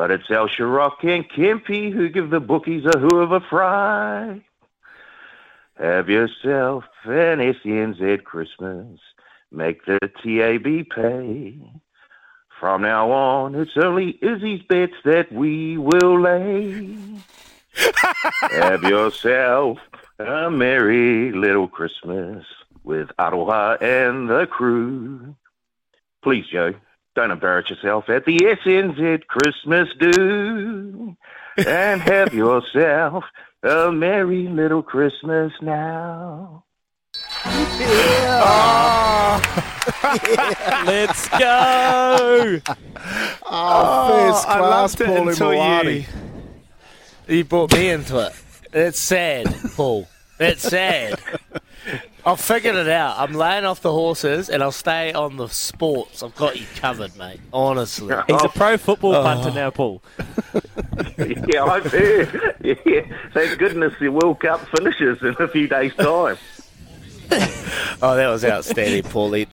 But it's El Sharrock and Kempy who give the bookies a hoo of a fry. Have yourself an SNZ Christmas. Make the TAB pay. From now on, it's only Izzy's bets that we will lay. Have yourself a merry little Christmas with Aroha and the crew. Please, Joe, don't embarrass yourself at the SNZ Christmas do. And have yourself a merry little Christmas now. Let's go. Oh, first I class loved it Paulie until you, you brought me into it. It's sad, Paul. It's sad. I've figured it out. I'm laying off the horses and I'll stay on the sports. I've got you covered, mate. Honestly. He's a pro football Oh. punter now, Paul. yeah, I've heard. Yeah, thank goodness the World Cup finishes in a few days' time. Oh, that was outstanding, Paulie.